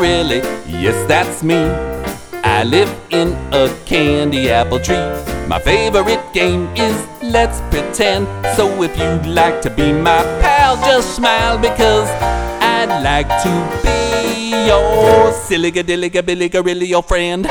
Willie. Yes, that's me. I live in a candy apple tree. My favorite game is Let's Pretend. So if you'd like to be my pal, just smile because I'd like to be your silly gadilliga Billy Gorilli, your friend.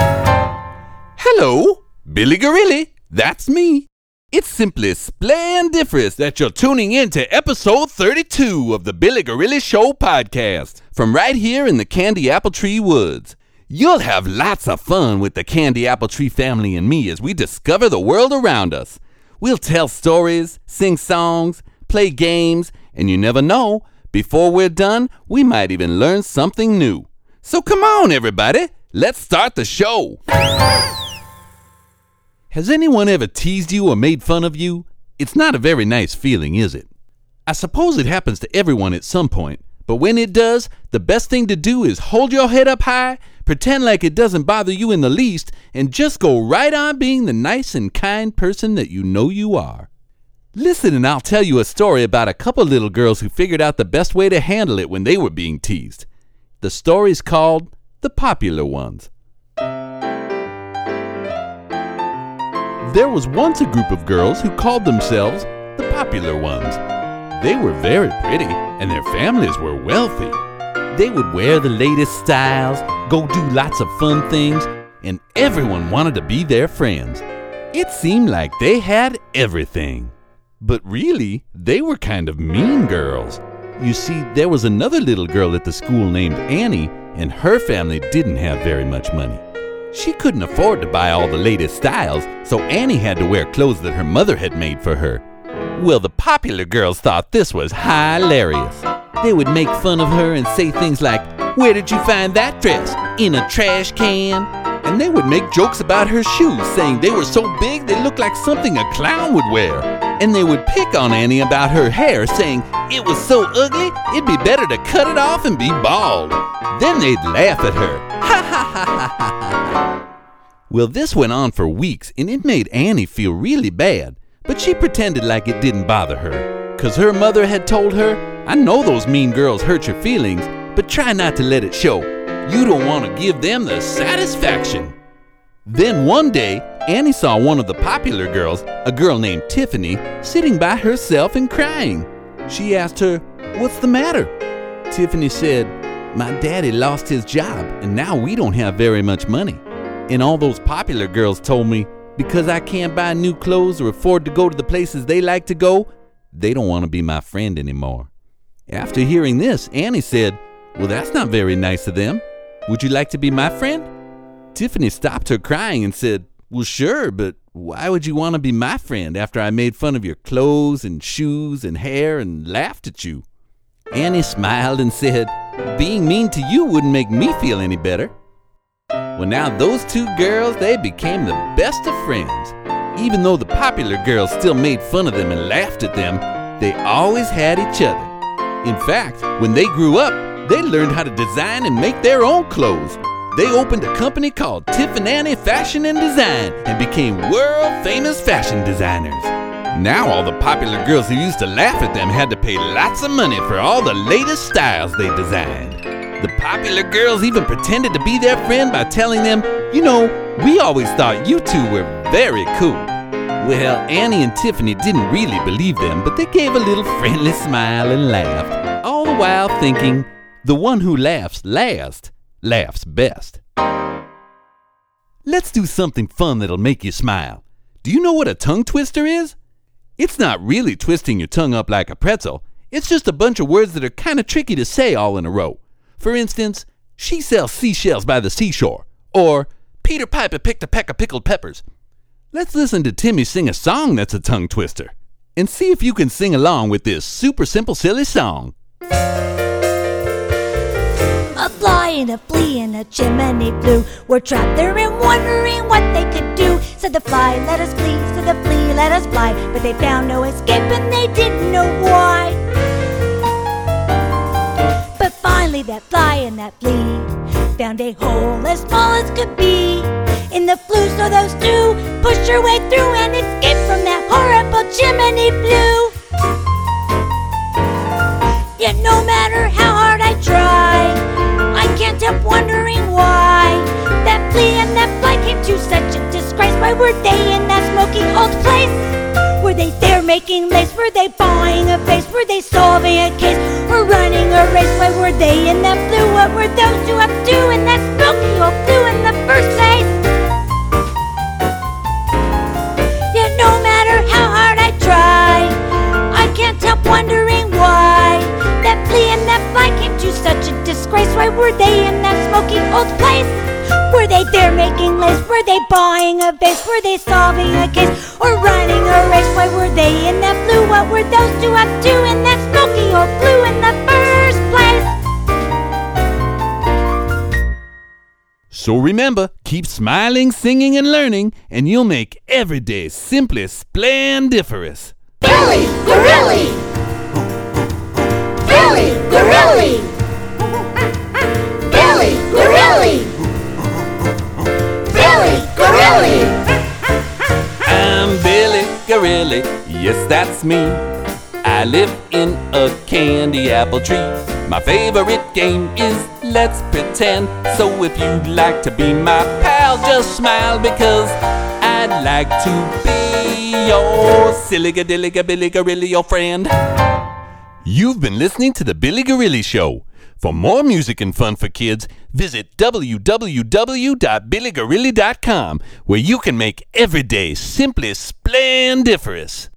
Hello, Billy Gorilli. That's me. It's simply splendiferous that you're tuning in to episode 32 of the Billy Gorilli Show podcast from right here in the Candy Apple Tree Woods. You'll have lots of fun with the Candy Apple Tree family and me as we discover the world around us. We'll tell stories, sing songs, play games, and you never know, before we're done, we might even learn something new. So come on, everybody, let's start the show. Has anyone ever teased you or made fun of you? It's not a very nice feeling, is it? I suppose it happens to everyone at some point, but when it does, the best thing to do is hold your head up high, pretend like it doesn't bother you in the least, and just go right on being the nice and kind person that you know you are. Listen, and I'll tell you a story about a couple little girls who figured out the best way to handle it when they were being teased. The story's called The Popular Ones. There was once a group of girls who called themselves the popular ones. They were very pretty and their families were wealthy. They would wear the latest styles, go do lots of fun things, and everyone wanted to be their friends. It seemed like they had everything. But really, they were kind of mean girls. You see, there was another little girl at the school named Annie, and her family didn't have very much money. She couldn't afford to buy all the latest styles, so Annie had to wear clothes that her mother had made for her. Well, the popular girls thought this was hilarious. They would make fun of her and say things like, Where did you find that dress? In a trash can? And they would make jokes about her shoes, saying they were so big they looked like something a clown would wear. And they would pick on Annie about her hair, saying it was so ugly it'd be better to cut it off and be bald. Then they'd laugh at her. Ha ha ha ha ha ha. Well, this went on for weeks, and it made Annie feel really bad. But she pretended like it didn't bother her. Cause her mother had told her, I know those mean girls hurt your feelings, but try not to let it show. You don't want to give them the satisfaction. Then one day, Annie saw one of the popular girls, a girl named Tiffany, sitting by herself and crying. She asked her, What's the matter? Tiffany said, My daddy lost his job, and now we don't have very much money. And all those popular girls told me, because I can't buy new clothes or afford to go to the places they like to go, they don't want to be my friend anymore. After hearing this, Annie said, Well, that's not very nice of them. Would you like to be my friend? Tiffany stopped her crying and said, Well, sure, but why would you want to be my friend after I made fun of your clothes and shoes and hair and laughed at you? Annie smiled and said, Being mean to you wouldn't make me feel any better. Well, now those two girls, they became the best of friends. Even though the popular girls still made fun of them and laughed at them, they always had each other. In fact, when they grew up, they learned how to design and make their own clothes. They opened a company called Tiffany Fashion and Design and became world famous fashion designers. Now all the popular girls who used to laugh at them had to pay lots of money for all the latest styles they designed. The popular girls even pretended to be their friend by telling them, you know, we always thought you two were very cool. Well, Annie and Tiffany didn't really believe them, but they gave a little friendly smile and laughed, all the while thinking, the one who laughs last laughs best. Let's do something fun that'll make you smile. Do you know what a tongue twister is? It's not really twisting your tongue up like a pretzel. It's just a bunch of words that are kind of tricky to say all in a row. For instance, she sells seashells by the seashore, or Peter Piper picked a peck of pickled peppers. Let's listen to Timmy sing a song that's a tongue twister, and see if you can sing along with this super simple silly song. A fly and a flea and a chimney flue were trapped there and wondering what they could do. Said the fly, let us flee, said the flea, let us fly. But they found no escape and they didn't know why. Billy that fly and that flea found a hole as small as could be in the flue, so those two pushed her way through and escaped from that horrible chimney flue. Yet no matter how hard I try, I can't help wondering why that flea and that fly came to such a disgrace. Why were they in that smoky old place? Were they there making lace? Were they buying a vase? Were they solving a case? Or running a race? Why were they in that blue? What were those two up to in that smoky old blue in the first place? Were they buying a vase? Were they solving a case? Or running a race? Why were they in that blue? What were those two up to in that smoky old blue in the first place? So remember, keep smiling, singing, and learning, and you'll make every day simply splendiferous. Billy Gorilli! Billy Gorilli! Yes, that's me. I live in a candy apple tree. My favorite game is Let's Pretend. So if you'd like to be my pal, just smile because I'd like to be your silly gadilly Billy Gorilli, your friend. You've been listening to The Billy Gorilli Show. For more music and fun for kids, visit www.billygorilli.com, where you can make every day simply splendiferous.